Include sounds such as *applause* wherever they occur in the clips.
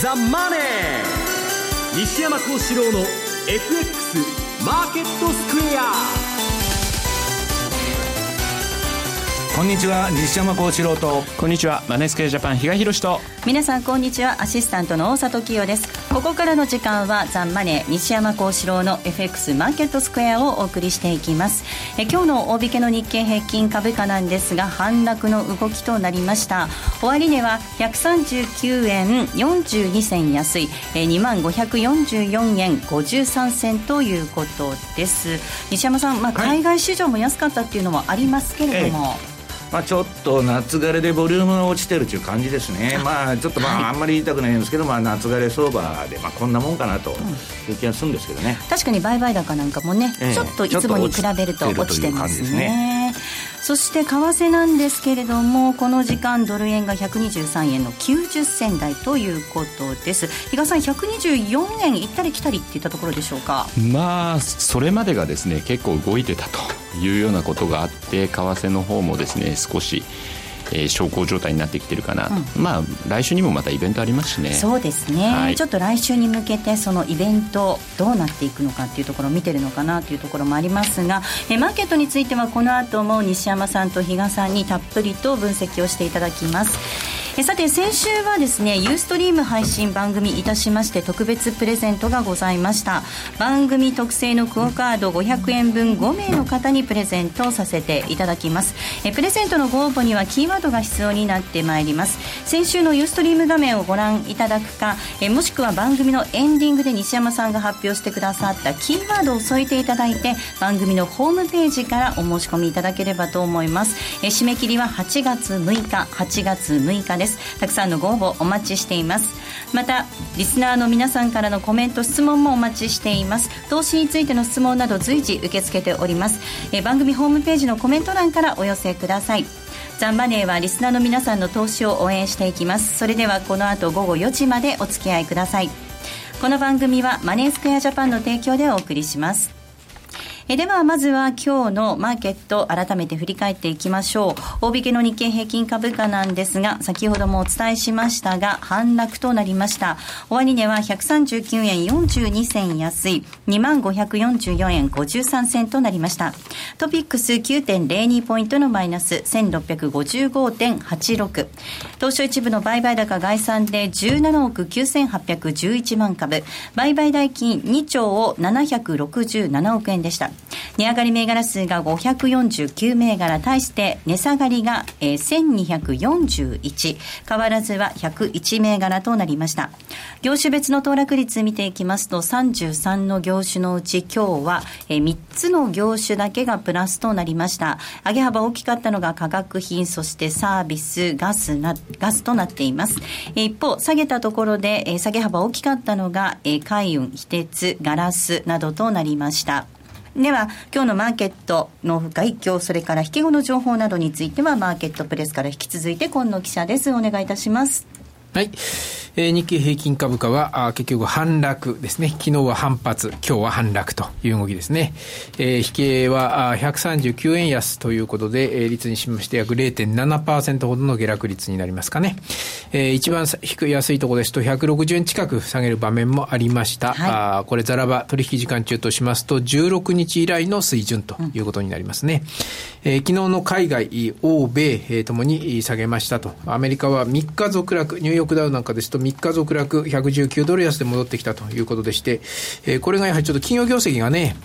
ザ・マネー」西山幸四郎の FX マーケットスクエア。こんにちは西山幸四郎と。こんにちはマネースクエアジャパン比嘉宏と。皆さんこんにちは。アシスタントの大里清です。ここからの時間はザンマネー西山幸四郎の FX マーケットスクエアをお送りしていきます。え今日の大引けの日経平均株価なんですが反落の動きとなりました。終値は139円42銭安い。え2万544円53銭ということです。西山さん、まあ、海外市場も安かったっていうのもありますけれども、ええまあ、ちょっと夏枯れでボリュームが落ちてるという感じですね、まあ、ちょっとまあ、はい、あんまり言いたくないんですけど、まあ、夏枯れ相場で、まあ、こんなもんかなという気がするんですけどね、うん、確かに売買高なんかもね、えちょっといつもに比べると落ちてますね。そして為替なんですけれどもこの時間ドル円が123円の90銭台ということです。比嘉さん124円行ったり来たりっていったところでしょうか？まあそれまでがですね結構動いてたというようなことがあって為替の方もですね少しえー、小康状態になってきてるかな、うん、まあ来週にもまたイベントありますしね。そうですね、はい、ちょっと来週に向けてそのイベントどうなっていくのかっていうところを見てるのかなというところもありますが、えー、マーケットについてはこの後も西山さんと比嘉さんにたっぷりと分析をしていただきますえさて先週はですねユーストリーム配信番組いたしまして特別プレゼントがございました。番組特製のクオカード500円分5名の方にプレゼントさせていただきます。えプレゼントのご応募にはキーワードが必要になってまいります。先週のユーストリーム画面をご覧いただくかえもしくは番組のエンディングで西山さんが発表してくださったキーワードを添えていただいて番組のホームページからお申し込みいただければと思います。え締め切りは8月6日8月6日です。たくさんのご応募お待ちしています。またリスナーの皆さんからのコメント質問もお待ちしています。投資についての質問など随時受け付けております。え番組ホームページのコメント欄からお寄せください。ザンマネーはリスナーの皆さんの投資を応援していきます。それではこの後午後4時までお付き合いください。この番組はマネースクエアジャパンの提供でお送りします。えではまずは今日のマーケット改めて振り返っていきましょう。大引けの日経平均株価なんですが先ほどもお伝えしましたが反落となりました。終値は139円42銭安い。2万544円53銭となりました。トピックス9.02ポイントのマイナス。1655.86東証一部の売買高概算で17億9811万株。売買代金2兆を767億円でした。値上がり銘柄数が549銘柄対して値下がりが、えー、1241変わらずは101銘柄となりました。業種別の騰落率見ていきますと33の業種のうち今日は、えー、3つの業種だけがプラスとなりました。上げ幅大きかったのが化学品そしてサービスガスなガスとなっています、一方下げたところで、下げ幅大きかったのが、海運非鉄ガラスなどとなりました。では今日のマーケットの外況それから引け後の情報などについてはマーケットプレスから引き続いて今野記者ですお願いいたしますはい。えー、日経平均株価はあ結局反落ですね。昨日は反発、今日は反落という動きですね。えー、引けはあ139円安ということで、えー、率にしまして約0.7%ほどの下落率になりますかね。えー、一番低い安いところですと160円近く下げる場面もありました。はい、あこれざらば取引時間中としますと16日以来の水準ということになりますね。うん、えー、昨日の海外、欧米、えー、ともに下げましたと。アメリカは3日続落、ニューヨークダウなんかですと3日続落119ドル安で戻ってきたということでして、えー、これがやはりちょっと企業業績がね、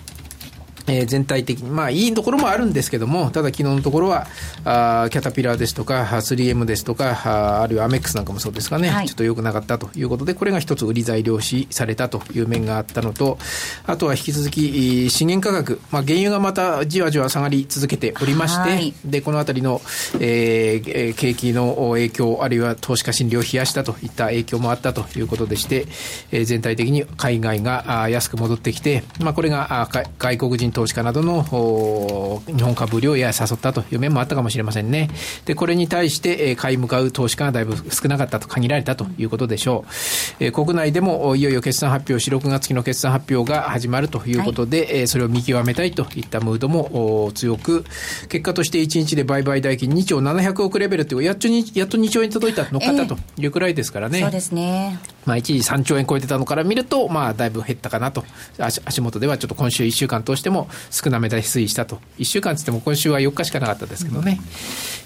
えー、全体的に、まあ、いいところもあるんですけども、ただ昨日のところは、あキャタピラーですとか、3M ですとか、ああるいはアメックスなんかもそうですかね、はい、ちょっと良くなかったということで、これが一つ売り材料視されたという面があったのと、あとは引き続き、資源価格、まあ、原油がまたじわじわ下がり続けておりまして、はい、で、このあたりの、えー、景気の影響、あるいは投資家心理を冷やしたといった影響もあったということでして、えー、全体的に海外が安く戻ってきて、まあ、これが外国人投資家などの日本株売りをやや誘ったという面もあったかもしれませんね。で、これに対して、え買い向かう投資家がだいぶ少なかったと限られたということでしょう。え国内でもいよいよ決算発表し、6月期の決算発表が始まるということで、はい、それを見極めたいといったムードも強く、結果として1日で売買代金2兆700億レベルという、やっとやっと2兆円届いた、乗っかったというくらいですからね。えー、そうですね。まあ、一時3兆円超えてたのから見ると、まあ、だいぶ減ったかなと。足足元ではちょっと今週1週間通しても少なめで推移したと。1週間つっても今週は4日しかなかったですけどね。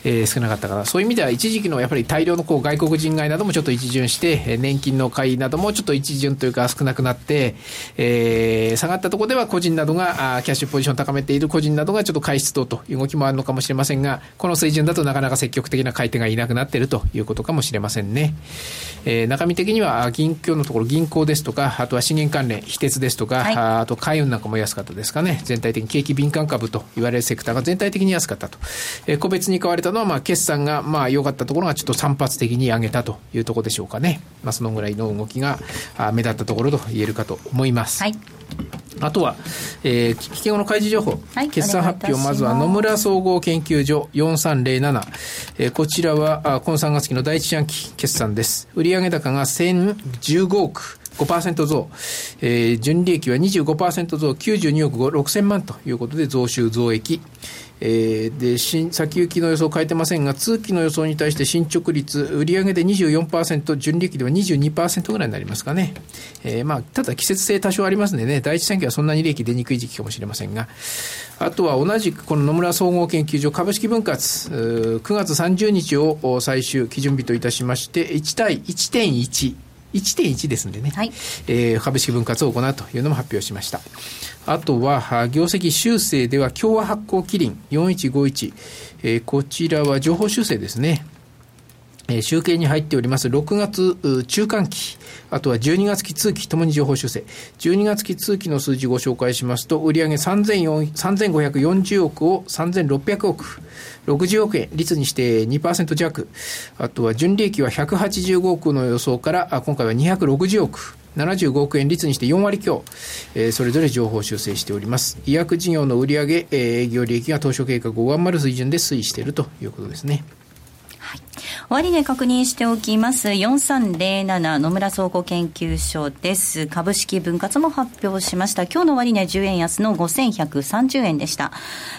えー、少なかったから。そういう意味では一時期のやっぱり大量のこう外国人買いなどもちょっと一巡して、年金の買いなどもちょっと一巡というか少なくなって、えー、下がったところでは個人などが、あキャッシュポジションを高めている個人などがちょっと買い出動という動きもあるのかもしれませんが、この水準だとなかなか積極的な買い手がいなくなっているということかもしれませんね。えー、中身的には銀行のところ銀行ですとか、あとは資源関連、非鉄ですとか、はい、あと海運なんかも安かったですかね。全体的に景気敏感株と言われるセクターが全体的に安かったと。えー、個別に買われたのは、まあ、決算が、まあ、良かったところがちょっと散発的に上げたというところでしょうかね。まあ、そのぐらいの動きが目立ったところと言えるかと思います。はいあとは、えー、危険の開示情報、はい、決算発表、まずは野村総合研究所4307、えー、こちらはあ今3月期の第一四半期決算です。売上高が1015億。5%増、えー、純利益は25%増、92億6000万ということで増収増益。えー、で新先行きの予想を変えてませんが、通期の予想に対して進捗率、売上で24%、純利益では22%ぐらいになりますかね。えー、まあ、ただ季節性多少ありますんでね、第一産業はそんなに利益出にくい時期かもしれませんが、あとは同じくこの野村総合研究所株式分割、9月30日を最終基準日といたしまして、1対1.1。1.1ですんでね、はい、えー、株式分割を行うというのも発表しました。あとは、業績修正では、共和発行キリン4151、えー、こちらは情報修正ですね。え、集計に入っております6月中間期、あとは12月期通期ともに情報修正。12月期通期の数字をご紹介しますと、売上3540億を3600億。60億円、率にして2%弱。あとは純利益は185億の予想から、今回は260億。75億円率にして4割強、えー、それぞれ情報修正しております。医薬事業の売上、えー、営業利益が当初計画を上回る水準で推移しているということですね。終値確認しておきます。4307野村総合研究所です。株式分割も発表しました。今日の終値10円安の5130円でした。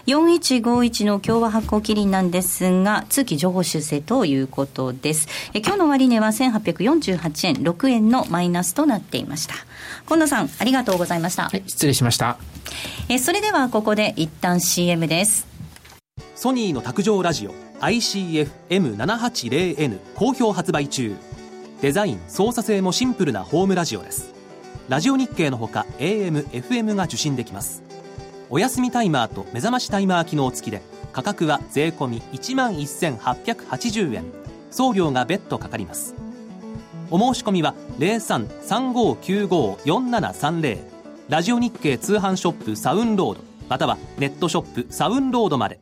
4151の共和発行キリンなんですが、通期情報修正ということです。え今日の終値は1848円6円のマイナスとなっていました。近藤さん、ありがとうございました。はい、失礼しました。えそれではここで一旦 CM です。ソニーの卓上ラジオ ICF-M780N 好評発売中。デザイン操作性もシンプルなホームラジオです。ラジオ日経のほか AM、FM が受信できます。お休みタイマーと目覚ましタイマー機能付きで価格は税込1万1880円。送料が別途かかります。お申し込みは0335954730ラジオ日経通販ショップサウンロードまたはネットショップサウンロードまで。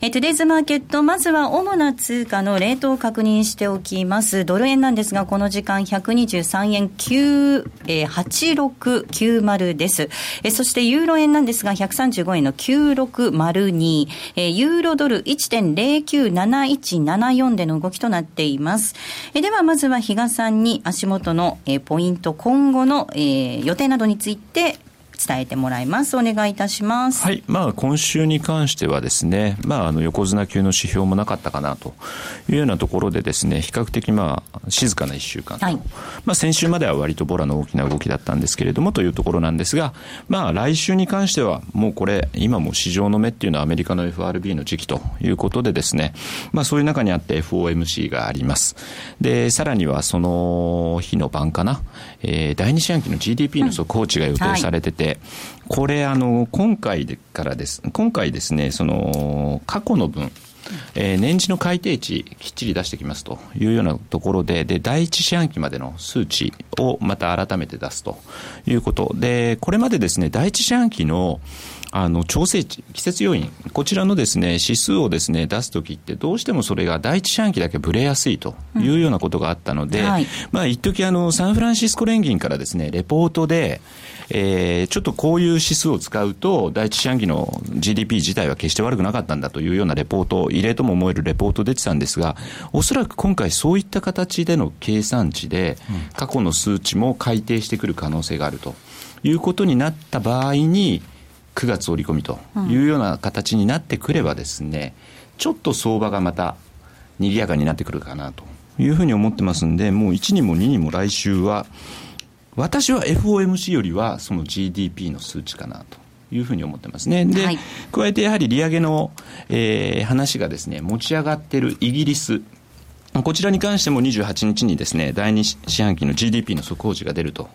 えトゥデイズマーケット、まずは主な通貨のレートを確認しておきます。ドル円なんですが、この時間123円9、えー、8690です。えそしてユーロ円なんですが、135円の9602、え、ユーロドル1.097174での動きとなっています。えでは、まずは比嘉さんに足元の、え、ポイント、今後の、え、予定などについて伝えてもらいます。お願いいたします。はい。まあ、今週に関してはですね、まあ、あの、横綱級の指標もなかったかなというようなところでですね、比較的まあ、静かな一週間と。はい、まあ、先週までは割とボラの大きな動きだったんですけれども、というところなんですが、まあ、来週に関しては、もうこれ、今も市場の目っていうのはアメリカの FRB の時期ということでですね、まあ、そういう中にあって FOMC があります。で、さらにはその日の晩かな、えー、第二四半期の GDP の速報値が予定されてて、うんはい、これあの、今回からです、今回ですね、その、過去の分、えー、年次の改定値きっちり出してきますというようなところで、で、第一四半期までの数値をまた改めて出すということ。で、これまでですね、第一四半期のあの調整値、季節要因、こちらのですね指数をですね出すときって、どうしてもそれが第一四半期だけぶれやすいというようなことがあったので、うんはい、まあ一時あのサンフランシスコ連銀からですねレポートで、えー、ちょっとこういう指数を使うと、第一四半期の GDP 自体は決して悪くなかったんだというようなレポート、異例とも思えるレポート出てたんですが、おそらく今回そういった形での計算値で、過去の数値も改定してくる可能性があるということになった場合に、9月折り込みというような形になってくればですね、ちょっと相場がまた賑やかになってくるかなというふうに思ってますんで、もう1にも2にも来週は、私は FOMC よりはその GDP の数値かなと。いうふうに思ってますね。で、はい、加えてやはり利上げの、えー、話がですね、持ち上がっているイギリス、こちらに関しても28日にですね、第2四半期の GDP の速報値が出ると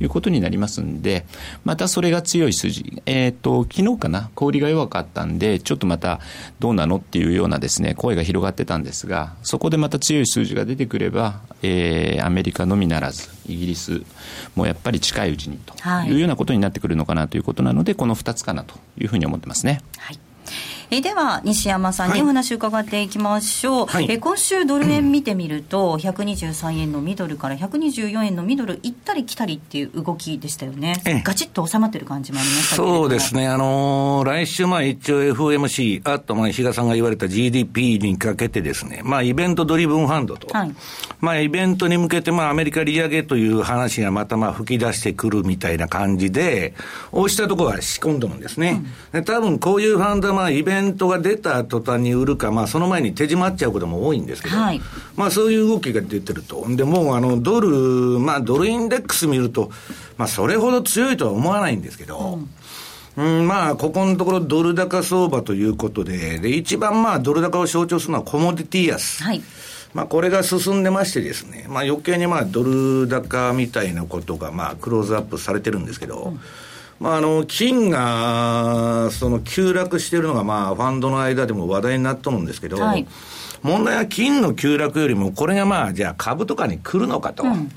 いうことになりますんで、またそれが強い数字、えっ、ー、と、昨日かな、小売りが弱かったんで、ちょっとまたどうなのっていうようなですね、声が広がってたんですが、そこでまた強い数字が出てくれば、えー、アメリカのみならず、イギリスもやっぱり近いうちにというようなことになってくるのかなということなので、この2つかなというふうに思ってますね。はいえでは西山さんにお話を伺っていきましょう、はい、え今週ドル円見てみると、123円のミドルから124円のミドル行ったり来たりっていう動きでしたよね、ガチッと収まってる感じもありましたそうですね、あのー、来週、まあ、一応 FOMC、あと、まあ、石田さんが言われた GDP にかけてですね、まあ、イベントドリブンファンドと、はい、まあ、イベントに向けて、まあ、アメリカ利上げという話がまた、まあ、吹き出してくるみたいな感じで、押したところは仕込んでるんですね。うん、多分こういうファンドは、まあ、イベントが出た途端に売るか、まあ、その前に手締まっちゃうことも多いんですけど、はい、まあ、そういう動きが出てると。で、もう、あの、ドル、まあ、ドルインデックス見ると、まあ、それほど強いとは思わないんですけど、うん、うん、まあ、ここのところドル高相場ということで、で、一番まあ、ドル高を象徴するのはコモディティ安。はい。まあ、これが進んでましてですね、まあ、余計にまあ、ドル高みたいなことがまあ、クローズアップされてるんですけど、うんまあ、あの金がその急落しているのが、まあ、ファンドの間でも話題になっとるんですけど、はい、問題は金の急落よりも、これがまあ、じゃあ株とかに来るのかと、うん、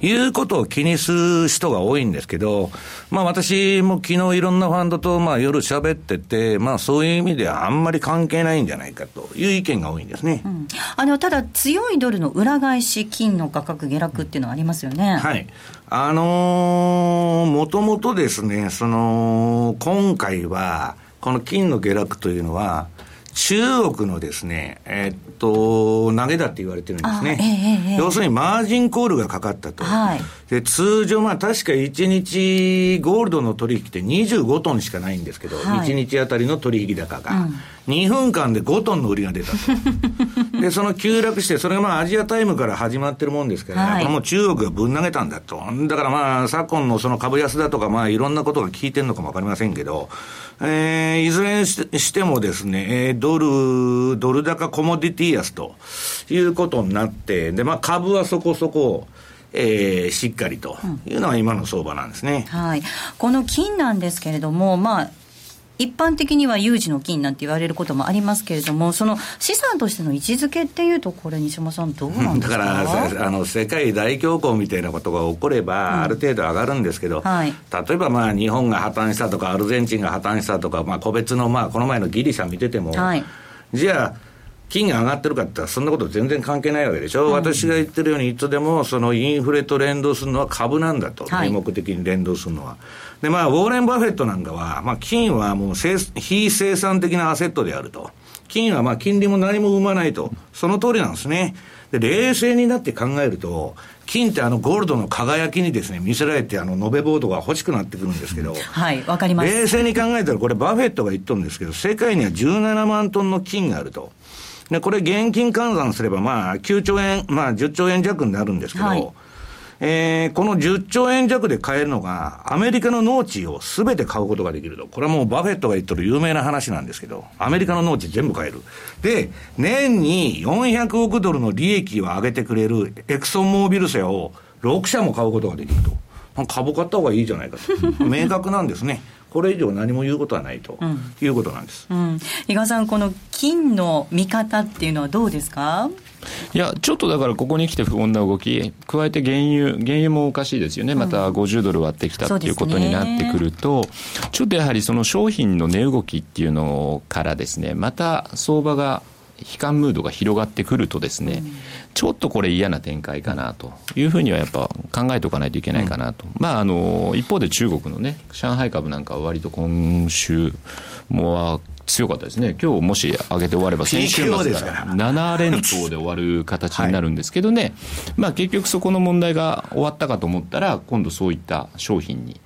いうことを気にする人が多いんですけど、まあ私も昨日いろんなファンドとまあ夜喋ってて、まあそういう意味ではあんまり関係ないんじゃないかという意見が多いんですね。うん、あの、ただ強いドルの裏返し、金の価格下落っていうのはありますよね。はい。あのー、もともとですね、その、今回は、この金の下落というのは、中国のですね、えー、っと、投げだって言われてるんですね。えーえー、要するにマージンコールがかかったと。はい、で通常、まあ確か1日ゴールドの取引って25トンしかないんですけど、はい、1日あたりの取引高が、うん、2分間で5トンの売りが出たと。*laughs* で、その急落して、それがまあアジアタイムから始まってるもんですから、はい、これも中国がぶん投げたんだと。だからまあ昨今のその株安だとか、まあいろんなことが聞いてるのかもわかりませんけど、えー、いずれにしてもですね、えー、ドル、ドル高コモディティ安ということになって、で、まあ株はそこそこ、えー、しっかりと。いうのが今の相場なんですね、うん、はい、この金なんですけれども、まあ、一般的には有事の金なんて言われることもありますけれども、その資産としての位置づけっていうと、これ、西山さん、どうなんですか？だから *laughs* あの、世界大恐慌みたいなことが起これば、ある程度上がるんですけど、うんはい、例えばまあ日本が破綻したとか、アルゼンチンが破綻したとか、まあ、個別の、まあ、この前のギリシャ見てても、はい、じゃあ、金が上がってるかって言ったら、そんなこと全然関係ないわけでしょ、うん、私が言ってるように、いつでもそのインフレと連動するのは株なんだと、はい、名目的に連動するのは。で、まあ、ウォーレン・バフェットなんかは、まあ、金はもう非生産的なアセットであると。金はまあ、金利も何も生まないと。その通りなんですね。で、冷静になって考えると、金ってあのゴールドの輝きにですね、見せられてあの延べボードが欲しくなってくるんですけど、*laughs* はい、わかります。冷静に考えたらこれバフェットが言っとるんですけど、世界には17万トンの金があると。で、これ現金換算すればまあ9兆円、まあ10兆円弱になるんですけど、はいえー、この10兆円弱で買えるのが、アメリカの農地をすべて買うことができると。これはもうバフェットが言ってる有名な話なんですけど、アメリカの農地全部買える。で、年に400億ドルの利益を上げてくれるエクソンモービル社を6社も買うことができると。株買った方がいいじゃないかと。明確なんですね。これ以上何も言うことはないということなんです。うん、伊賀さん、この金の見方っていうのはどうですか？いや、ちょっとだからここに来て不穏な動き、加えて原油、原油もおかしいですよね、また50ドル割ってきたっていうことになってくると、ね、ちょっとやはりその商品の値動きっていうのからですね、また相場が悲観ムードが広がってくるとですね、うん、ちょっとこれ嫌な展開かなというふうにはやっぱ考えておかないといけないかなと。うん、まああの、一方で中国のね、上海株なんかは割と今週も強かったですね、今日もし上げて終われば、先週末から7連投で終わる形になるんですけどね、はい、まあ、結局そこの問題が終わったかと思ったら、今度そういった商品に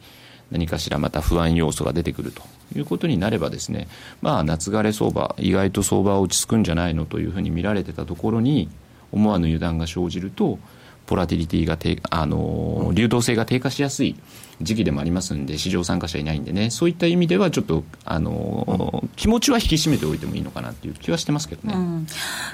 何かしらまた不安要素が出てくるということになればですね、まあ、夏枯れ相場、意外と相場は落ち着くんじゃないのというふうに見られてたところに、思わぬ油断が生じると、ポラティリティが、あの、流動性が低下しやすい。時期でもありますんで、市場参加者いないんでね、そういった意味では、ちょっと、あの、気持ちは引き締めておいてもいいのかなっていう気はしてますけどね。うん、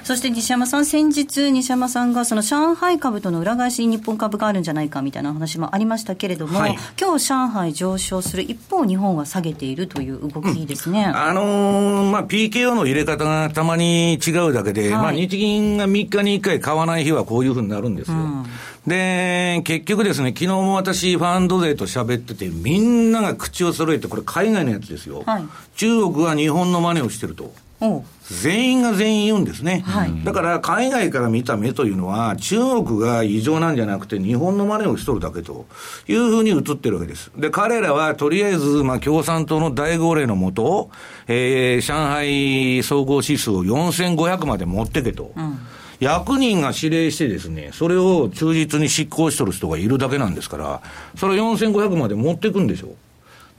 そして西山さん、先日、西山さんが、その上海株との裏返しに日本株があるんじゃないかみたいな話もありましたけれども、はい、今日上海上昇する一方、日本は下げているという動きですね。うん、あのー、まあ、PKO の入れ方がたまに違うだけで、はい、まあ、日銀が3日に1回買わない日はこういうふうになるんですよ。うんで、結局ですね、昨日も私、ファンド勢と喋ってて、みんなが口を揃えて、これ海外のやつですよ。はい、中国は日本の真似をしてると。全員が全員言うんですね、はい、だから海外から見た目というのは、中国が異常なんじゃなくて、日本の真似をしとるだけというふうに映ってるわけです。で、彼らはとりあえず、まあ、共産党の大号令のもと、えー、上海総合指数を4500まで持ってけと。うん役人が指令してですね、それを忠実に執行しとる人がいるだけなんですから、それ4500まで持っていくんでしょう。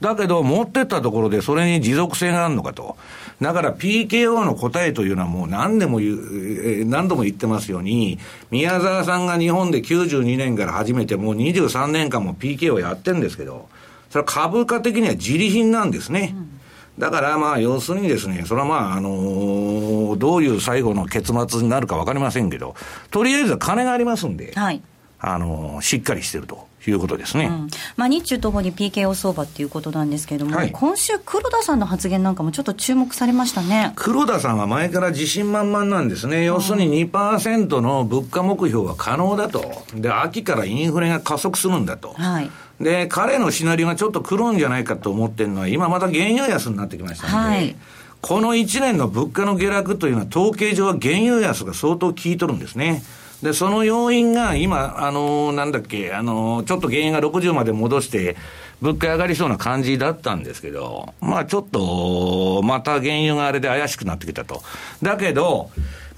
だけど、持ってったところでそれに持続性があるのかと。だから PKO の答えというのはもう何でも言う、何度も言ってますように、宮沢さんが日本で92年から始めてもう23年間も PKO やってるんですけど、それは株価的には自利品なんですね。うんだからまあ、要するにですね、それはまあ、あのー、どういう最後の結末になるかわかりませんけど、とりあえずは金がありますんで、はい、あのー、しっかりしてると。いうことですね、うん、まあ、日中ともに PKO 相場っていうことなんですけれども、はい、今週、黒田さんの発言なんかもちょっと注目されましたね。黒田さんは前から自信満々なんですね、要するに2%の物価目標は可能だと、で秋からインフレが加速するんだと。はいで、彼のシナリオがちょっと来るんじゃないかと思ってるのは、今また原油安になってきましたので、はい、この1年の物価の下落というのは、統計上は原油安が相当効いとるんですね。で、その要因が今、あのー、なんだっけ、あのー、ちょっと原油が60まで戻して、物価上がりそうな感じだったんですけど、まあちょっと、また原油があれで怪しくなってきたと。だけど、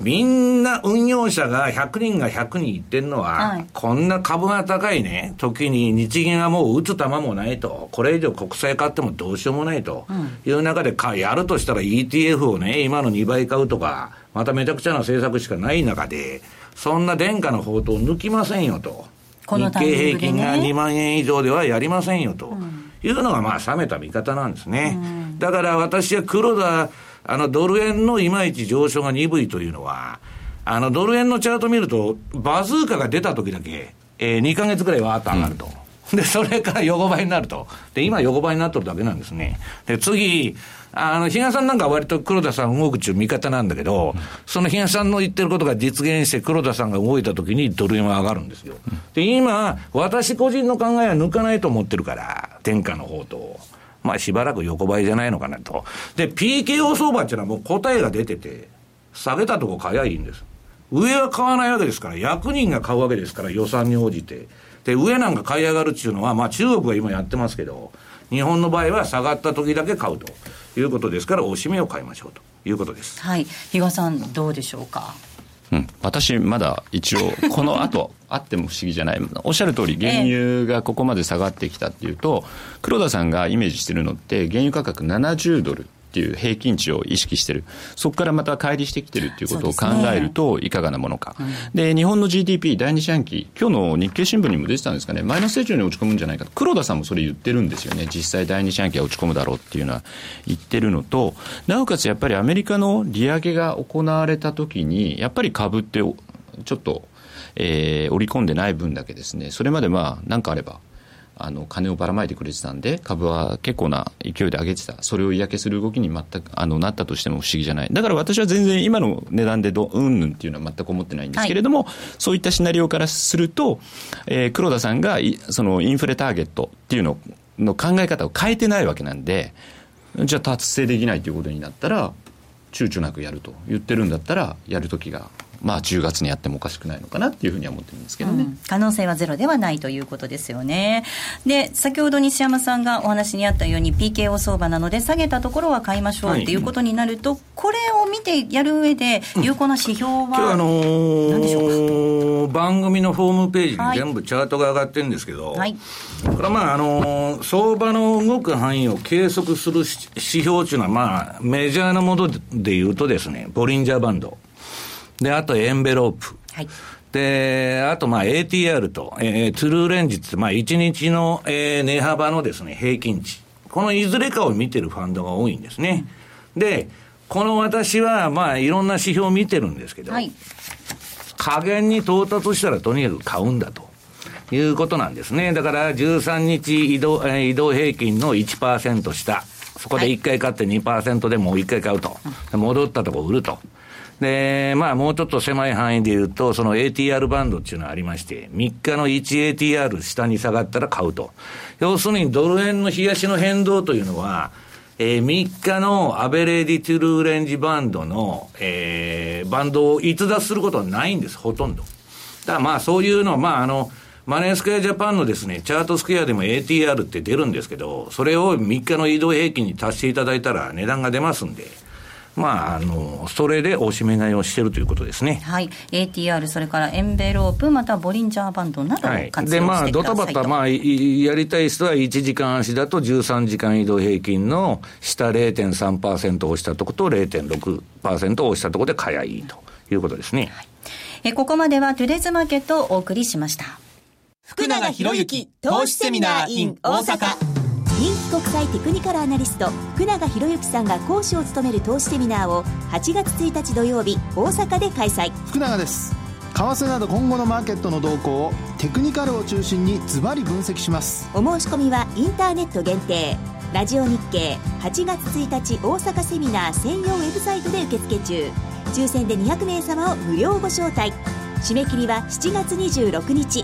みんな運用者が100人が100人言ってるのは、はい、こんな株が高いね、時に日銀はもう打つ球もないと、これ以上国債買ってもどうしようもないと。いう中でか、やるとしたら ETF をね、今の2倍買うとか、まためちゃくちゃな政策しかない中で、そんな殿下の宝刀抜きませんよと。日経平均が2万円以上ではやりませんよと。いうのがまあ冷めた見方なんですね。だから私は黒田あの、ドル円のいまいち上昇が鈍いというのは、あの、ドル円のチャート見ると、バズーカが出た時だけ、えー、2か月ぐらいわーっと上がると。うん、で、それから横ばいになると。で、今横ばいになってるだけなんですね。で、次、あの、比嘉さんなんか割と黒田さん動くっていう味方なんだけど、うん、その比嘉さんの言ってることが実現して黒田さんが動いた時にドル円は上がるんですよ。で、今、私個人の考えは抜かないと思ってるから、天下の方と。まあしばらく横ばいじゃないのかなと。で、PKO 相場っていうのはもう答えが出てて、下げたとこ買えばいいんです。上は買わないわけですから、役人が買うわけですから、予算に応じて。で、上なんか買い上がるっていうのは、まあ中国は今やってますけど、日本の場合は下がった時だけ買うということですから、おしめを買いましょうということです。はい。比嘉さん、どうでしょうか？うん、私、まだ一応、この後 *laughs* あっても不思議じゃない、おっしゃる通り、原油がここまで下がってきたっていうと、黒田さんがイメージしてるのって、原油価格70ドル。っていう平均値を意識してる。そこからまた乖離してきてるっていうことを考えると、いかがなものか。で、日本の GDP 第二四半期、今日の日経新聞にも出てたんですかね、マイナス成長に落ち込むんじゃないかと。黒田さんもそれ言ってるんですよね。実際第二四半期は落ち込むだろうっていうのは言ってるのと、なおかつやっぱりアメリカの利上げが行われた時に、やっぱり株ってちょっと、えー、織り込んでない分だけですね、それまでまあ、なんかあれば、あの金をばらまいてくれてたんで株は結構な勢いで上げてた。それを嫌気する動きに全くあのなったとしても不思議じゃない。だから私は全然今の値段でどうんぬんっていうのは全く思ってないんですけれども、はい、そういったシナリオからすると、えー、黒田さんがそのインフレターゲットっていうのの考え方を変えてないわけなんでじゃあ達成できないということになったら躊躇なくやると言ってるんだったらやる時がまあ、10月にやってもおかしくないのかなっていうふうには思ってるんですけどね、うん、可能性はゼロではないということですよね。で、先ほど西山さんがお話にあったように、PKO 相場なので、下げたところは買いましょうっていうことになると、はい、これを見てやる上で、有効な指標は、うん、今日あのー、番組のホームページに全部チャートが上がってるんですけど、はい、これはまあ、あのー、相場の動く範囲を計測する指標というのは、まあ、メジャーなものでいうとですね、ボリンジャーバンド。で、あとエンベロープ。はい。で、あとまあ ATR と、えー、トゥルーレンジって、まあ1日の、えー、値幅のですね、平均値。このいずれかを見てるファンドが多いんですね。で、この私はまあいろんな指標を見てるんですけど、はい、加減に到達したらとにかく買うんだと。いうことなんですね。だから13日移動、えー、移動平均の1%下。そこで1回買って2%でもう1回買うと。戻ったとこ売ると。で、まあ、もうちょっと狭い範囲で言うと、その ATR バンドっていうのがありまして、3日の 1ATR 下に下がったら買うと。要するにドル円の日足の変動というのは、えー、3日の Average True Range バンドの、えー、バンドを逸脱することはないんです、ほとんど。だからまあそういうのは、まああの、マネースクエアジャパンのですね、チャートスクエアでも ATR って出るんですけど、それを3日の移動平均に足していただいたら値段が出ますんで、まあ、あの、それで押し目買いをしているということですね。はい。ATR、それからエンベロープ、またボリンジャーバンドなどを活用してください、はい、で、まあ、ドタバタ、まあ、やりたい人は1時間足だと13時間移動平均の下0.3%押したところと0.6%押したところで買いいいということですね。はい、えここまではトゥデズマーケットをお送りしました。福永博之投資セミナー in 大阪。人気国際テクニカルアナリスト福永博之さんが講師を務める投資セミナーを8月1日土曜日大阪で開催。福永です。為替など今後のマーケットの動向をテクニカルを中心にズバリ分析します。お申し込みはインターネット限定。ラジオ日経8月1日大阪セミナー専用ウェブサイトで受付中。抽選で200名様を無料ご招待。締め切りは7月26日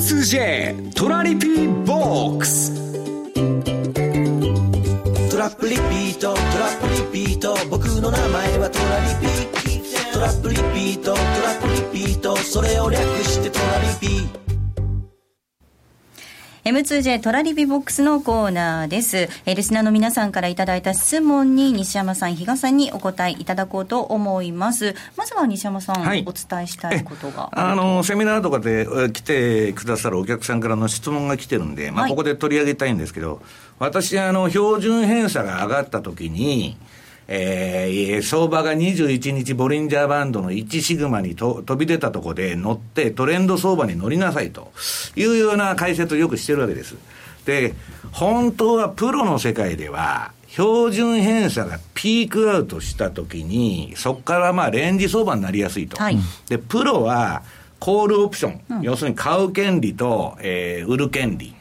M2J トラリピボックス。トラップリピートトラップリピート。僕の名前はトラリピートラップリピートトラップリピート。それを略してトラリピ。M2J トラリビボックスのコーナーです。えー、リスナーの皆さんからいただいた質問に西山さん、比嘉さんにお答えいただこうと思います。まずは西山さん、はい、お伝えしたいことがあの、セミナーとかで来てくださるお客さんからの質問が来てるんで、まあ、ここで取り上げたいんですけど、はい、私、あの、標準偏差が上がった時に、えー、相場が21日ボリンジャーバンドの1シグマにと飛び出たところで乗ってトレンド相場に乗りなさいというような解説をよくしてるわけです。で、本当はプロの世界では、標準偏差がピークアウトしたときに、そこからまあレンジ相場になりやすいと。はい、で、プロは、コールオプション、うん、要するに買う権利と、えー、売る権利、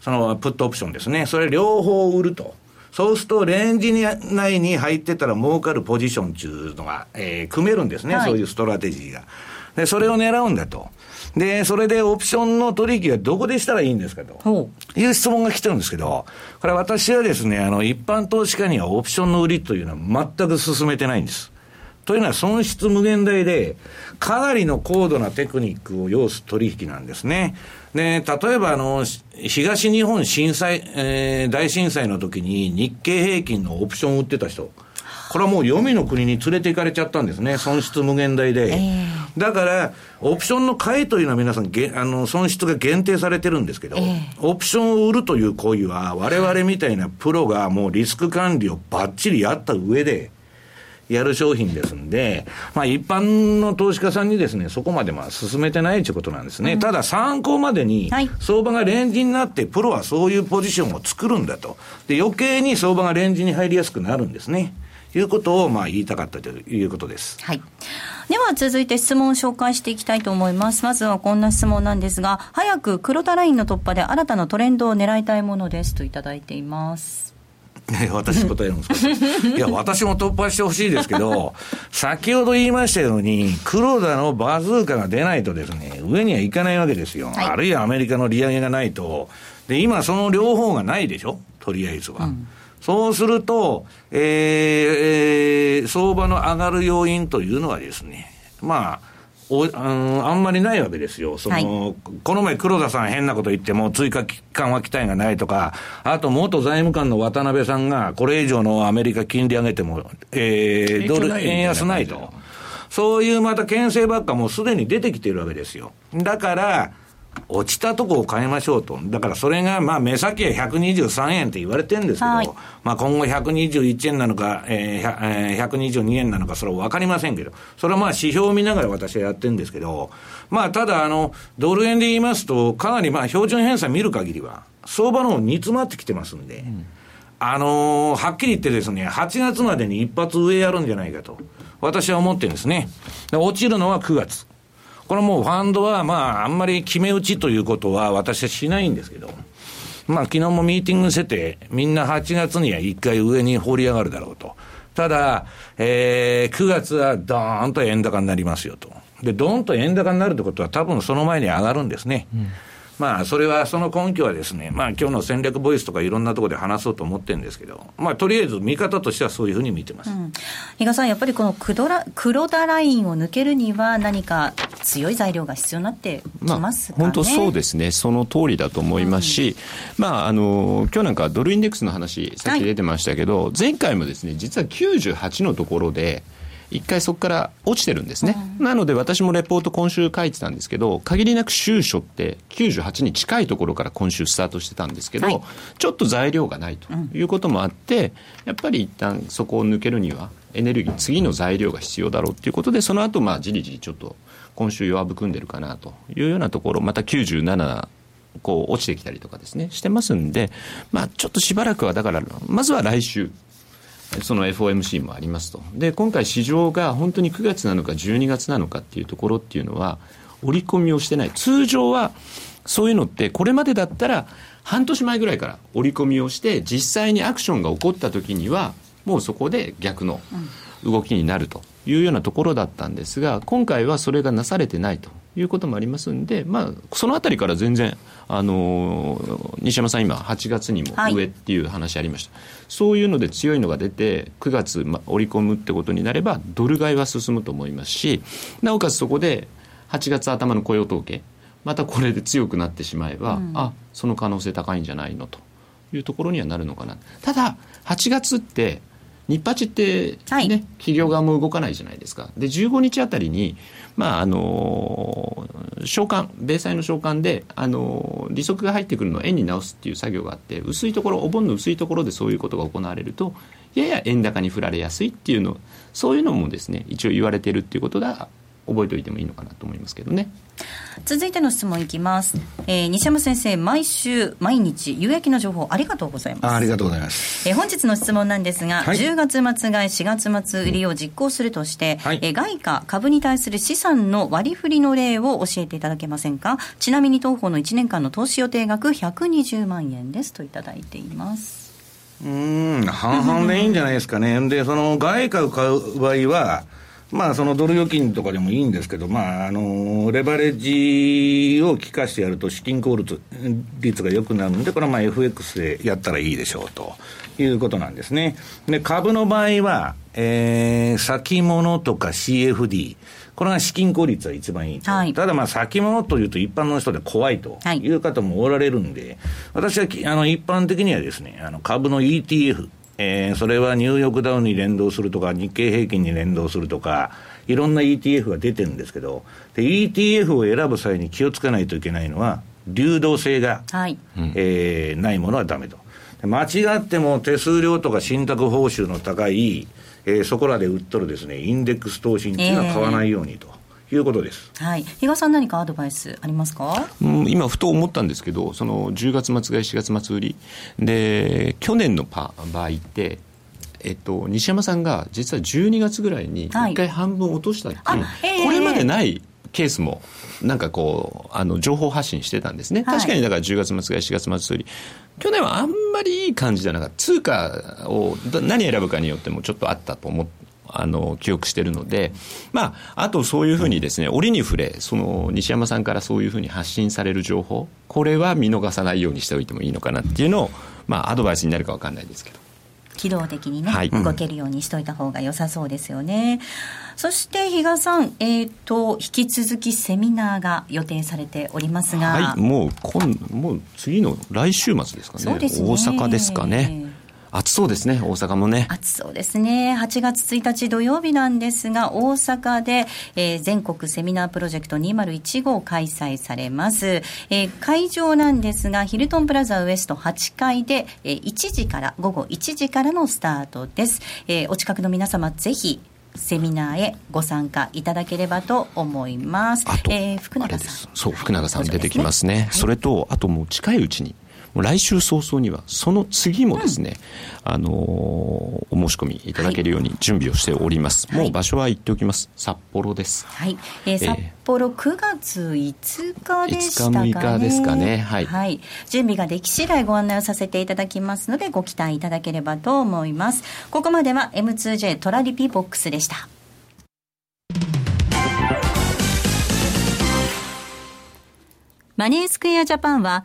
そのプットオプションですね、それ両方売ると。そうすると、レンジ内に入ってたら儲かるポジションっていうのが、えー、組めるんですね、はい、そういうストラテジーが。で、それを狙うんだと。で、それでオプションの取引はどこでしたらいいんですかという質問が来てるんですけど、これ私はですね、あの、一般投資家にはオプションの売りというのは全く勧めてないんです。というのは損失無限大で、かなりの高度なテクニックを要す取引なんですね。で、例えばあの、東日本震災、えー、大震災の時に日経平均のオプションを売ってた人、これはもう黄泉の国に連れて行かれちゃったんですね。損失無限大で。えー、だから、オプションの買いというのは皆さん、げあの、損失が限定されてるんですけど、えー、オプションを売るという行為は、我々みたいなプロがもうリスク管理をばっちりやった上で、やる商品ですんで、まあ一般の投資家さんにですね、そこまでまあ進めてないということなんですね。うん、ただ参考までに、相場がレンジになって、プロはそういうポジションを作るんだと。で、余計に相場がレンジに入りやすくなるんですね。いうことをまあ言いたかったということです。はい。では続いて質問を紹介していきたいと思います。まずはこんな質問なんですが、早く黒田ラインの突破で新たなトレンドを狙いたいものですといただいています。私答えるんですか *laughs* いや、私も突破してほしいですけど、先ほど言いましたように、黒田のバズーカが出ないとですね、上にはいかないわけですよ。はい、あるいはアメリカの利上げがないと。で、今その両方がないでしょ？とりあえずは。うんそうすると、えー、相場の上がる要因というのはですね、まあ、おああんまりないわけですよ。その、はい、この前黒田さん変なこと言っても追加緩和期待がないとか、あと元財務官の渡辺さんがこれ以上のアメリカ金利上げても、えー、ドル円安ないと。そういうまた牽制ばっかもうすでに出てきてるわけですよ。だから、落ちたとこを変えましょうと。だからそれが、まあ、目先は123円って言われてるんですけど、はい、まあ、今後121円なのか、えー、122円なのか、それは分かりませんけど、それはまあ、指標を見ながら私はやってるんですけど、まあ、ただ、あの、ドル円で言いますと、かなりまあ、標準偏差見る限りは、相場の方煮詰まってきてますんで、うん、あのー、はっきり言ってですね、8月までに一発上やるんじゃないかと、私は思ってるんですね。落ちるのは9月。これもうファンドは、まあ、あんまり決め打ちということは私はしないんですけど、まあ、昨日もミーティングしてて、みんな8月には一回上に放り上がるだろうと。ただ、えー、9月はドーンと円高になりますよと。で、ドーンと円高になるってことは多分その前に上がるんですね。うんまあ、それは、その根拠はですね、まあ、今日の戦略ボイスとかいろんなところで話そうと思ってるんですけど、まあ、とりあえず見方としてはそういうふうに見てます。うん、比嘉さん、やっぱりこの黒田黒田ラインを抜けるには、何か強い材料が必要になってきますか、ね、まあ、本当そうですね、その通りだと思いますし、うん、まあ、あの今日なんかドルインデックスの話、さっき出てましたけど、はい、前回もですね、実は98のところで、一回そこから落ちてるんですね、うん、なので私もレポート今週書いてたんですけど限りなく収書って98に近いところから今週スタートしてたんですけど、はい、ちょっと材料がないということもあって、やっぱり一旦そこを抜けるにはエネルギー次の材料が必要だろうということでその後まあじりじりちょっと今週弱含んでるかなというようなところまた97こう落ちてきたりとかですねしてますんで、まあ、ちょっとしばらくはだからまずは来週その FOMC もありますと。で、今回市場が本当に9月なのか12月なのかっていうところっていうのは、織り込みをしてない。通常は、そういうのって、これまでだったら、半年前ぐらいから織り込みをして、実際にアクションが起こった時には、もうそこで逆の動きになるというようなところだったんですが、今回はそれがなされてないということもありますんで、まあ、そのあたりから全然、あの西山さん、今、8月にも上っていう話ありました、はい、そういうので強いのが出て、9月、ま、織り込むってことになれば、ドル買いは進むと思いますし、なおかつそこで8月頭の雇用統計、またこれで強くなってしまえば、うん、あその可能性高いんじゃないの？というところにはなるのかな。ただ8月って日八ってね、はい、企業側も動かないじゃないですか。で、15日あたりに、まあ、あの償還、米債の償還で、あの利息が入ってくるのを円に直すっていう作業があって、薄いところ、お盆の薄いところでそういうことが行われると、やや円高に振られやすいっていうの、そういうのもですね、一応言われてるっていうことが、覚えておいてもいいのかなと思いますけどね。続いての質問いきます、えー、西山先生毎週毎日有益な情報ありがとうございます。ありがとうございます、えー、本日の質問なんですが、はい、10月末買い4月末売りを実行するとして、はい、えー、外貨株に対する資産の割り振りの例を教えていただけませんか？ちなみに当方の1年間の投資予定額120万円ですといただいています。うん半々でいいんじゃないですかね。でその外貨を買う場合はまあ、そのドル預金とかでもいいんですけど、まあ、あの、レバレッジを効かしてやると資金効率率が良くなるんで、これはまあ FX でやったらいいでしょうということなんですね。で、株の場合は、えー、先物とか CFD、これが資金効率は一番いいと。はい、ただまあ先物というと一般の人で怖いという方もおられるんで、はい、私はあの一般的にはですね、あの株の ETF、えー、それはニューヨークダウンに連動するとか、日経平均に連動するとか、いろんな ETF が出てるんですけど、ETF を選ぶ際に気をつけないといけないのは、流動性が、はい、えー、ないものはだめと。間違っても手数料とか信託報酬の高い、えー、そこらで売っとるですね、インデックス投資っていうのは買わないようにと。えーいうことです。はい。比嘉さん何かアドバイスありますか？うん、今ふと思ったんですけど、その10月末が4月末売りで去年のパ場合って。えっと、西山さんが実は12月ぐらいに1回半分落としたっていう、はい、これまでないケースもなんかこうあの情報発信してたんですね、確かにだから10月末が4月末売り去年はあんまりいい感じじゃなかった通貨を何選ぶかによってもちょっとあったと思ってあの記憶してるので、まあ、あとそういうふうにですね、折に触れ、その西山さんからそういうふうに発信される情報、これは見逃さないようにしておいてもいいのかなっていうのを、まあ、アドバイスになるか分かんないですけど。機動的にね、はい、動けるようにしといた方が良さそうですよね。そして比嘉さん、えっ、ー、と引き続きセミナーが予定されておりますが、はい、もう今もう次の来週末ですかね。ね大阪ですかね。暑そうですね、大阪もね。暑そうですね。8月1日土曜日なんですが、大阪で、えー、全国セミナープロジェクト2015開催されます。えー、会場なんですが、ヒルトンプラザウエスト8階で、えー、1時から、午後1時からのスタートです。えー、お近くの皆様、ぜひ、セミナーへご参加いただければと思います。えー、福永さん。そう、福永さん出てきますね。はい、それと、あともう近いうちに、来週早々には、その次もですね、うん、あのー、お申し込みいただけるように準備をしております。はい、もう場所は言っておきます。札幌です。はい。えー、札幌9月5日でしたかね。5日6日ですかね。はい。はい。準備ができ次第ご案内をさせていただきますので、ご期待いただければと思います。ここまでは M2J トラリピボックスでした。マネースクエアジャパンは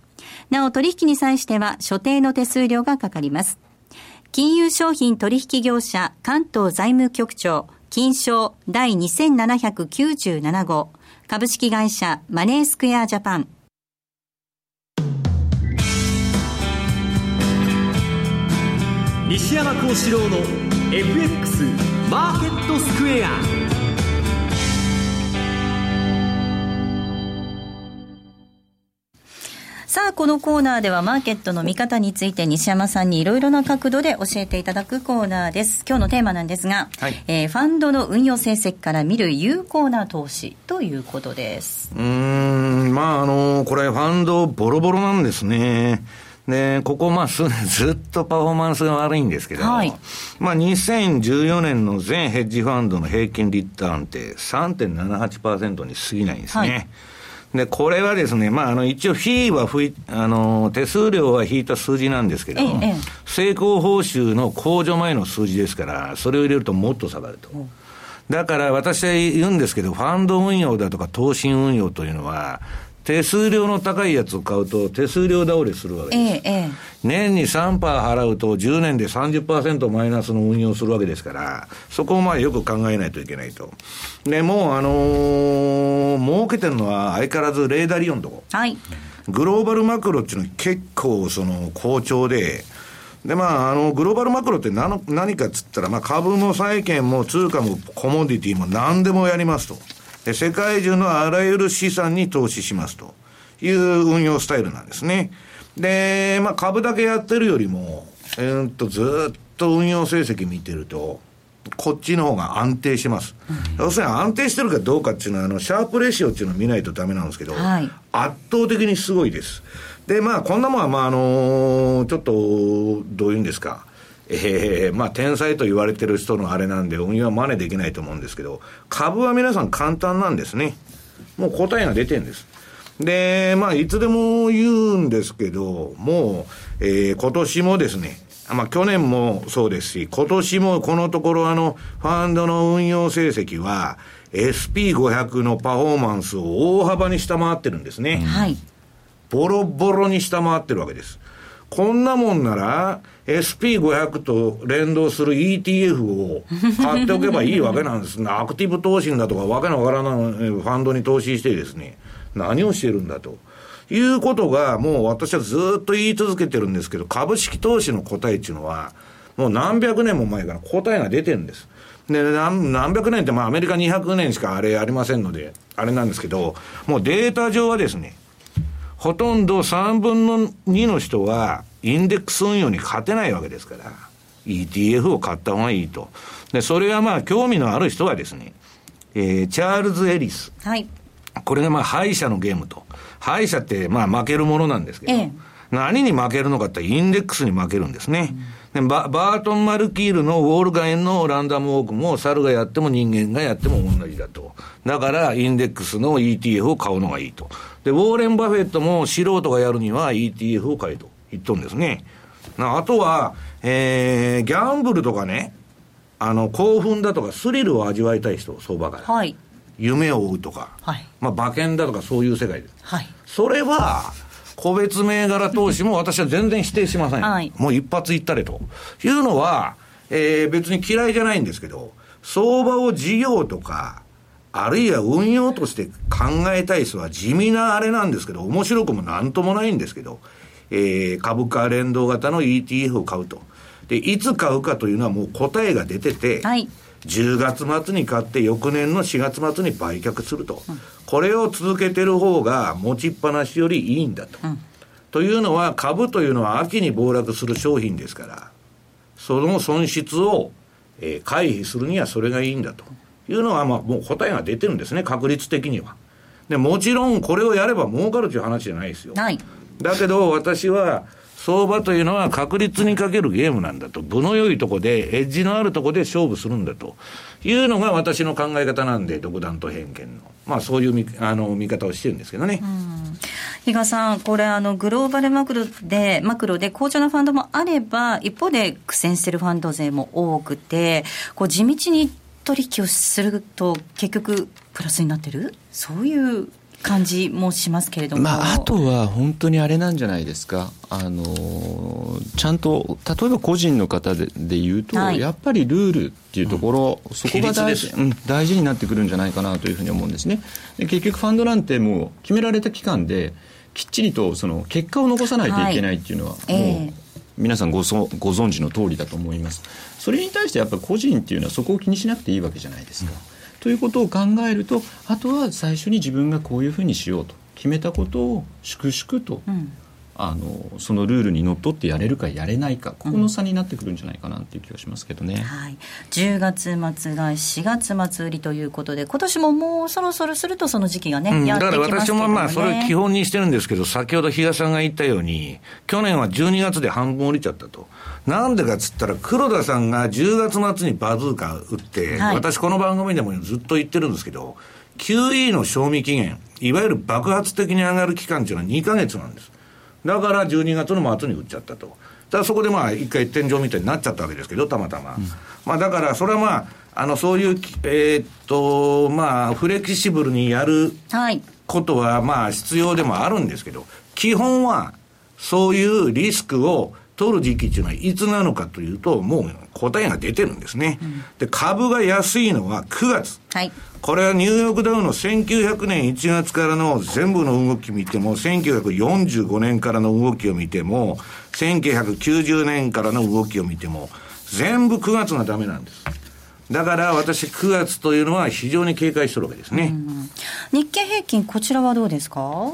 なお取引に際しては所定の手数料がかかります。金融商品取引業者関東財務局長金賞第2797号株式会社マネースクエアジャパン西山幸四郎の FX マーケットスクエアさあ、このコーナーではマーケットの見方について西山さんにいろいろな角度で教えていただくコーナーです。今日のテーマなんですが、はい、えー、ファンドの運用成績から見る有効な投資ということです。うん、まあ、あの、これファンドボロボロなんですね。で、ここまあ数年 *laughs* ずっとパフォーマンスが悪いんですけど、はい、まあ2014年の全ヘッジファンドの平均リターンって3.78%に過ぎないんですね。はいで、これはですね、まあ、あの、一応、フィーはふい、あの、手数料は引いた数字なんですけど、ええ、成功報酬の控除前の数字ですから、それを入れるともっと下がると。だから私は言うんですけど、ファンド運用だとか投信運用というのは、手数料の高いやつを買うと、手数料倒れするわけです。ええ、年に3%払うと、10年で30%マイナスの運用するわけですから、そこをまあよく考えないといけないと。で、もう、あのー、儲けてるのは相変わらずレーダーリオンとこ。はい。グローバルマクロっていうのは結構その好調で、で、まあ、あの、グローバルマクロって何何かっつったら、まあ、株も債券も通貨もコモディティも何でもやりますと。世界中のあらゆる資産に投資しますという運用スタイルなんですね。で、まあ株だけやってるよりも、えー、っと、ずっと運用成績見てると、こっちの方が安定します。うん、要するに安定してるかどうかっていうのは、あの、シャープレシオっていうのを見ないとダメなんですけど、はい、圧倒的にすごいです。で、まあ、こんなもんは、まあ、あのー、ちょっと、どういうんですか。ええー、まあ、天才と言われてる人のあれなんで、運用は真似できないと思うんですけど、株は皆さん簡単なんですね。もう答えが出てるんです。で、まあ、いつでも言うんですけど、もう、えー、今年もですね、まあ、去年もそうですし、今年もこのところあの、ファンドの運用成績は、SP500 のパフォーマンスを大幅に下回ってるんですね。はい。ボロボロに下回ってるわけです。こんなもんなら、SP500 と連動する ETF を買っておけばいいわけなんです。*laughs* アクティブ投資だとかわけのわからないファンドに投資してですね、何をしてるんだと。いうことが、もう私はずっと言い続けてるんですけど、株式投資の答えっていうのは、もう何百年も前から答えが出てるんです。で、何何百年って、まあアメリカ200年しかあれありませんので、あれなんですけど、もうデータ上はですね、ほとんど3分の2の人は、インデックス運用に勝てないわけですから、ETF を買った方がいいと。で、それはまあ、興味のある人はですね、えー、チャールズ・エリス。はい。これがまあ、敗者のゲームと。敗者ってまあ、負けるものなんですけど、ええ、何に負けるのかってインデックスに負けるんですね。うん、でババートン・マルキールのウォールガインのランダムウォークも猿がやっても人間がやっても同じだと。だから、インデックスの ETF を買うのがいいと。で、ウォーレン・バフェットも素人がやるには ETF を買えと言っとんですね。あとは、えー、ギャンブルとかね、あの、興奮だとかスリルを味わいたい人、相場から。はい。夢を追うとか。はい。まあ、馬券だとかそういう世界です。はい。それは、個別銘柄投資も私は全然否定しません。はい。もう一発いったれと。いうのは、えー、別に嫌いじゃないんですけど、相場を事業とか、あるいは運用として考えたい人は地味なあれなんですけど、面白くもなんともないんですけど、えー、株価連動型の ETF を買うと。で、いつ買うかというのはもう答えが出てて、はい、10月末に買って翌年の4月末に売却すると。うん、これを続けてる方が持ちっぱなしよりいいんだと。うん、というのは株というのは秋に暴落する商品ですから、その損失を、えー、回避するにはそれがいいんだと。いうのは、まあ、もう答えが出てるんですね、確率的には。で、もちろんこれをやれば儲かるという話じゃないですよ。はい。だけど、私は、相場というのは確率にかけるゲームなんだと。部の良いとこで、エッジのあるとこで勝負するんだと。いうのが私の考え方なんで、独断と偏見の。まあそういう見あの見方をしてるんですけどね。比嘉さん、これあの、グローバルマクロで、マクロで好調なファンドもあれば、一方で苦戦してるファンド勢も多くて、こう地道に取引をすると結局プラスになってる？そういう感じもしますけれども、まあ、あとは本当にあれなんじゃないですか、あのちゃんと例えば個人の方でで言うと、はい、やっぱりルールっていうところ、うん、そこが大事,、うん、大事になってくるんじゃないかなというふうに思うんですね。で結局ファンドなんてもう決められた期間できっちりとその結果を残さないといけないっていうのは、はい、もう、皆さんごそご存知の通りだと思います。それに対してやっぱり個人っていうのはそこを気にしなくていいわけじゃないですか。うん、ということを考えるとあとは最初に自分がこういうふうにしようと決めたことを粛々と、あのそのルールにのっとってやれるかやれないかここの差になってくるんじゃないかなっていう気がしますけどね、うん、はい、10月末が4月末売りということで今年ももうそろそろするとその時期がね、うん、だから私もまあそれ基本にしてるんですけど先ほど比嘉さんが言ったように去年は12月で半分降りちゃったと。なんでかっつったら黒田さんが10月末にバズーカ打って、はい、私この番組でもずっと言ってるんですけど QE の賞味期限いわゆる爆発的に上がる期間っていうのは2か月なんですだから12月の末に売っちゃったと。だからそこでまあ一回天井みたいになっちゃったわけですけど、たまたま。うん、まあだからそれはまあ、あの、そういう、えー、っと、まあ、フレキシブルにやることはまあ必要でもあるんですけど、基本はそういうリスクを取る時期っていうのはいつなのかというと、もう答えが出てるんですね。うん、で、株が安いのは9月。はい。これはニューヨークダウの1900年1月からの全部の動き見ても、1945年からの動きを見ても、1990年からの動きを見ても、全部9月がダメなんです。だから私9月というのは非常に警戒してるわけですね。日経平均こちらはどうですか？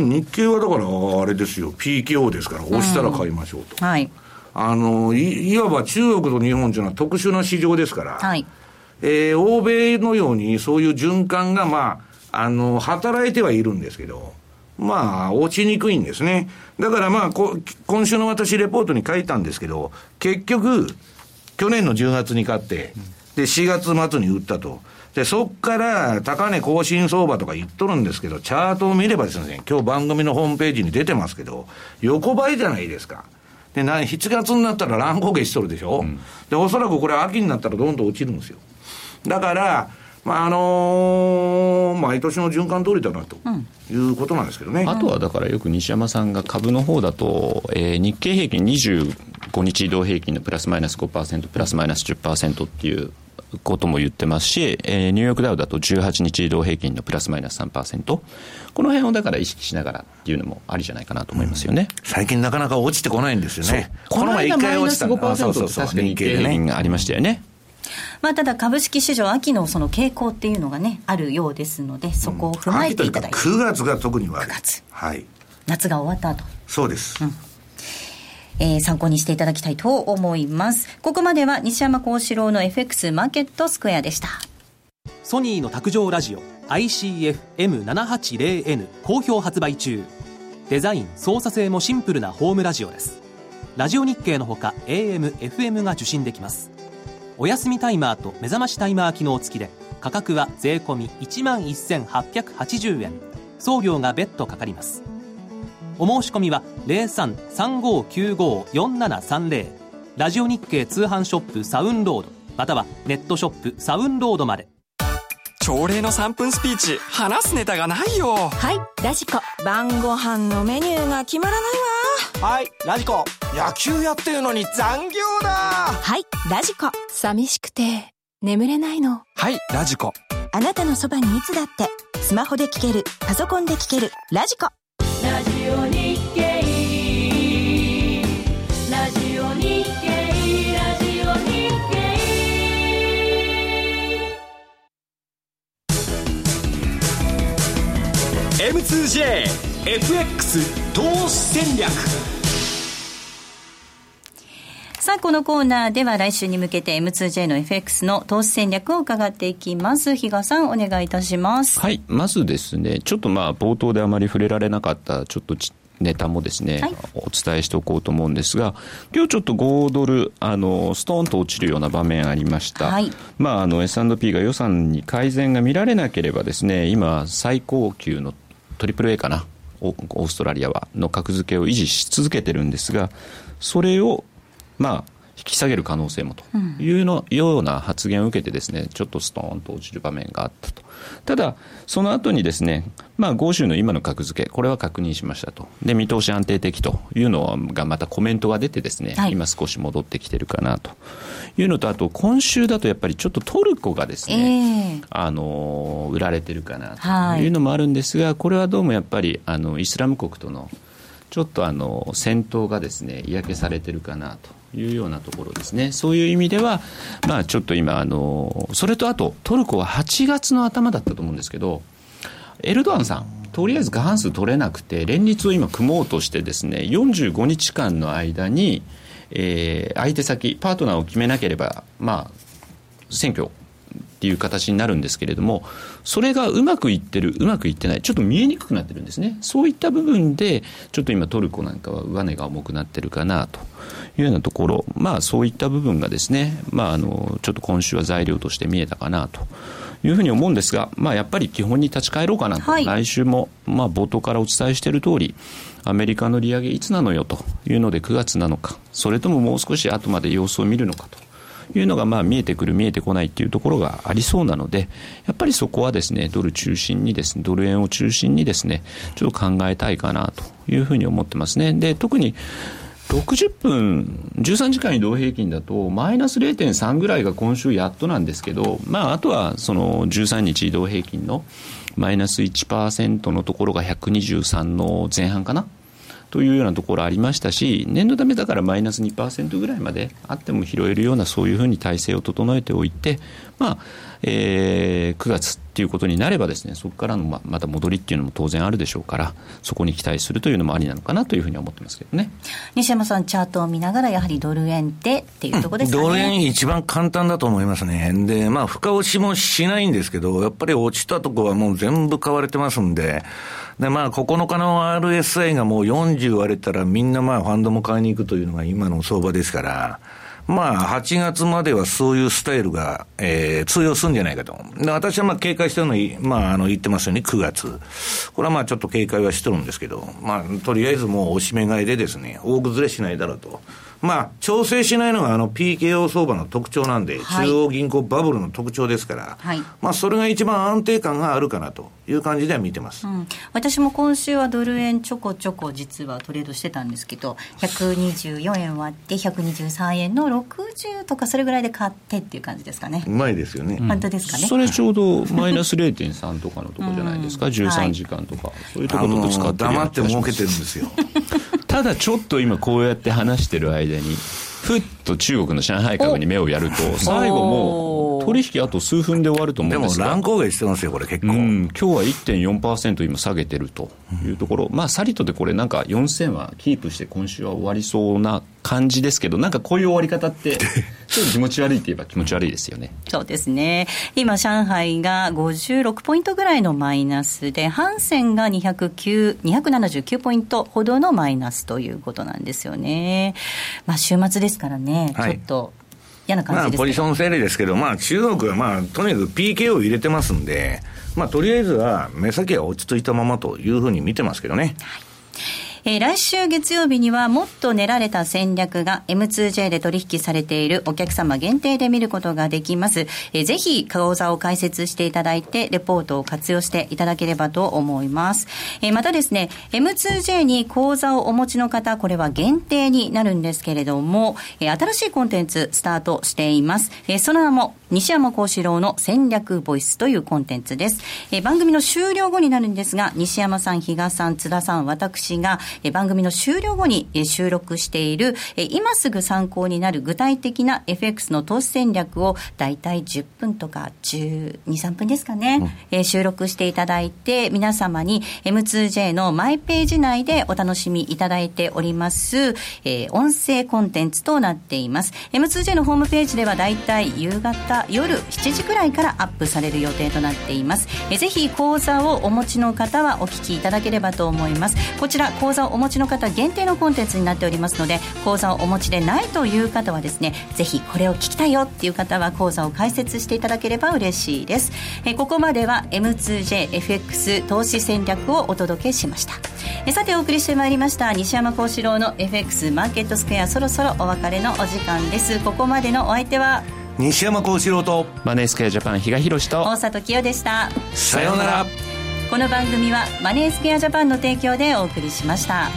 日経はだからあれですよ、PKO ですから、押したら買いましょうと。はい。あのい、いわば中国と日本というのは特殊な市場ですから、はい。えー、欧米のようにそういう循環が、まあ、あの、働いてはいるんですけど、まあ、落ちにくいんですね。だからまあ、こ今週の私、レポートに書いたんですけど、結局、去年の10月に買って、で、4月末に売ったと。で、そっから高値更新相場とか言っとるんですけど、チャートを見ればですね、今日番組のホームページに出てますけど、横ばいじゃないですか。で、な7月になったら乱高下しとるでしょ、うん、で、おそらくこれ秋になったらどんどん落ちるんですよ。だから、まああのー、毎年の循環通りだなということなんですけどね、あとはだからよく西山さんが株の方だと、えー、日経平均25日移動平均のプラスマイナス5%プラスマイナス10%っていうことも言ってますし、えー、ニューヨークダウだと18日移動平均のプラスマイナス3%この辺をだから意識しながらっていうのもありじゃないかなと思いますよね、うん、最近なかなか落ちてこないんですよね。この前一回落ちたの。5%って確かに日経平均がありましたよね。まあ、ただ株式市場秋のその傾向っていうのがねあるようですのでそこを踏まえていただいて、うん、9月が特に悪い。9月、はい、夏が終わった後。そうです、うんえー、参考にしていただきたいと思います。ここまでは西山幸四郎の FX マーケットスクエアでした。ソニーの卓上ラジオ ICF-M780N 好評発売中。デザイン操作性もシンプルなホームラジオです。ラジオ日経のほか AM、FM が受信できます。お休みタイマーと目覚ましタイマー機能付きで価格は税込1万1880円。送料が別途かかります。お申し込みは0335954730ラジオ日経通販ショップサウンロードまたはネットショップサウンロードまで。朝礼の3分スピーチ話すネタがないよ。はいラジコ。晩ご飯のメニューが決まらないわ。はいラジコ。野球やってるのに残業だ。はいラジコ。寂しくて眠れないの。はいラジコ。あなたのそばにいつだってスマホで聞けるパソコンで聞けるラジコ M2JFX 投資戦略さあ、このコーナーでは来週に向けて M2J の FX の投資戦略を伺っていきます。比嘉さん、お願いいたします。はい。まずですね、ちょっとまあ、冒頭であまり触れられなかった、ちょっとネタもですね、はい、お伝えしておこうと思うんですが、今日ちょっと5ドル、あの、ストーンと落ちるような場面ありました。はい、まあ、あの、S&P が予算に改善が見られなければですね、今、最高級のトリプル A かな、オーストラリアは、の格付けを維持し続けてるんですが、それをまあ、引き下げる可能性もというの、うん、ような発言を受けてですね、ちょっとストーンと落ちる場面があったと。ただ、その後にですね、まあ、豪州の今の格付け、これは確認しましたと。で、見通し安定的というのがまたコメントが出てですね、はい、今少し戻ってきてるかなと。いうのと、あと、今週だとやっぱりちょっとトルコがですね、えー、あの、売られてるかなと。いうのもあるんですが、これはどうもやっぱり、あの、イスラム国とのちょっとあの戦闘がですね嫌気されてるかなというようなところですね、そういう意味では、まあ、ちょっと今あの、それとあと、トルコは8月の頭だったと思うんですけど、エルドアンさんとりあえず過半数取れなくて連立を今組もうとしてですね45日間の間に、えー、相手先パートナーを決めなければまあ選挙っていう形になるんですけれども、それがうまくいってる、うまくいってない、ちょっと見えにくくなってるんですね。そういった部分で、ちょっと今トルコなんかは上値が重くなってるかなというようなところ、まあそういった部分がですね、まああの、ちょっと今週は材料として見えたかなと。いうふうに思うんですが、まあ、やっぱり基本に立ち返ろうかなと、はい、来週も、まあ、冒頭からお伝えしている通り、アメリカの利上げいつなのよというので9月なのか、それとももう少し後まで様子を見るのかというのがまあ見えてくる、見えてこないっていうところがありそうなので、やっぱりそこはですね、ドル中心にですね、ドル円を中心にですね、ちょっと考えたいかなというふうに思ってますね。で、特に60分、13時間移動平均だと、マイナス0.3ぐらいが今週やっとなんですけど、まあ、あとはその13日移動平均のマイナス1%のところが123の前半かな。というようなところありましたし、念のためだからマイナス2%ぐらいまであっても拾えるような、そういうふうに体制を整えておいて、まあ、えー、9月っていうことになればですね、そこからのままた戻りっていうのも当然あるでしょうから、そこに期待するというのもありなのかなというふうに思ってますけどね。西山さん、チャートを見ながら、やはりドル円でっていうところですかね、ドル円一番簡単だと思いますね。で、まあ、深押しもしないんですけど、やっぱり落ちたとこはもう全部買われてますんで、で、まあ、9日の RSI がもう40割れたら、みんなまあ、ファンドも買いに行くというのが今の相場ですから、まあ、8月まではそういうスタイルが、えー、通用するんじゃないかと。で私はまあ警戒してるのに、まあ、あの、言ってますように9月。これはまあちょっと警戒はしてるんですけど、まあ、とりあえずもうおしめ買いでですね、大崩れしないだろうと。まあ、調整しないのがあの PKO 相場の特徴なんで、はい、中央銀行バブルの特徴ですから、はい、まあ、それが一番安定感があるかなという感じでは見てます、うん、私も今週はドル円ちょこちょこ実はトレードしてたんですけど、124円割って123円の60とか、それぐらいで買ってっていう感じですかね。うまいですよね。本当ですかね。それちょうどマイナス0.3とかのとこじゃないですか、うん、13時間とか、はい、そういうところと使って黙って儲けてるんですよ。*laughs* ただちょっと今こうやって話してる間にふっと中国の上海株に目をやると最後もう取引あと数分で終わると思うんですが。でも乱高下してますよこれ結構、うん、今日は1.4%今下げてるというところ、まあサリトでこれなんか4000はキープして今週は終わりそうな感じですけどなんかこういう終わり方って *laughs* ちょっと気持ち悪いって言えば気持ち悪いですよね。そうですね。今、上海が56ポイントぐらいのマイナスで、ハンセンが209、279ポイントほどのマイナスということなんですよね。まあ、週末ですからね、はい、ちょっと。嫌な感じです、まあ、ポジション整理ですけど、まあ、中国は、まあ、とにかく PK を入れてますんで、まあ、とりあえずは目先は落ち着いたままというふうに見てますけどね。はいえー、来週月曜日にはもっと練られた戦略が M2J で取引されているお客様限定で見ることができます。えー、ぜひ講座を開設していただいて、レポートを活用していただければと思います。えー、またですね、M2J に講座をお持ちの方、これは限定になるんですけれども、えー、新しいコンテンツスタートしています。えー、その名も、西山幸四郎の戦略ボイスというコンテンツです。えー、番組の終了後になるんですが、西山さん、比嘉さん、津田さん、私が、番組の終了後に収録している今すぐ参考になる具体的な FX の投資戦略を大体10分とか12、3分ですかね、うん、収録していただいて皆様に M2J のマイページ内でお楽しみいただいております、えー、音声コンテンツとなっています。M2J のホームページでは大体夕方夜7時くらいからアップされる予定となっています、えー、ぜひ講座をお持ちの方はお聞きいただければと思います。こちら講座をお持ちの方限定のコンテンツになっておりますので講座をお持ちでないという方はですねぜひこれを聞きたいよっていう方は講座を開設していただければ嬉しいです。えここまでは M2JFX 投資戦略をお届けしました。えさてお送りしてまいりました西山幸四郎の FX マーケットスクエアそろそろお別れのお時間です。ここまでのお相手は？西山幸四郎とマネースクエアジャパン比嘉宏と大里清でした。さようならこの番組はマネースクエアジャパンの提供でお送りしました。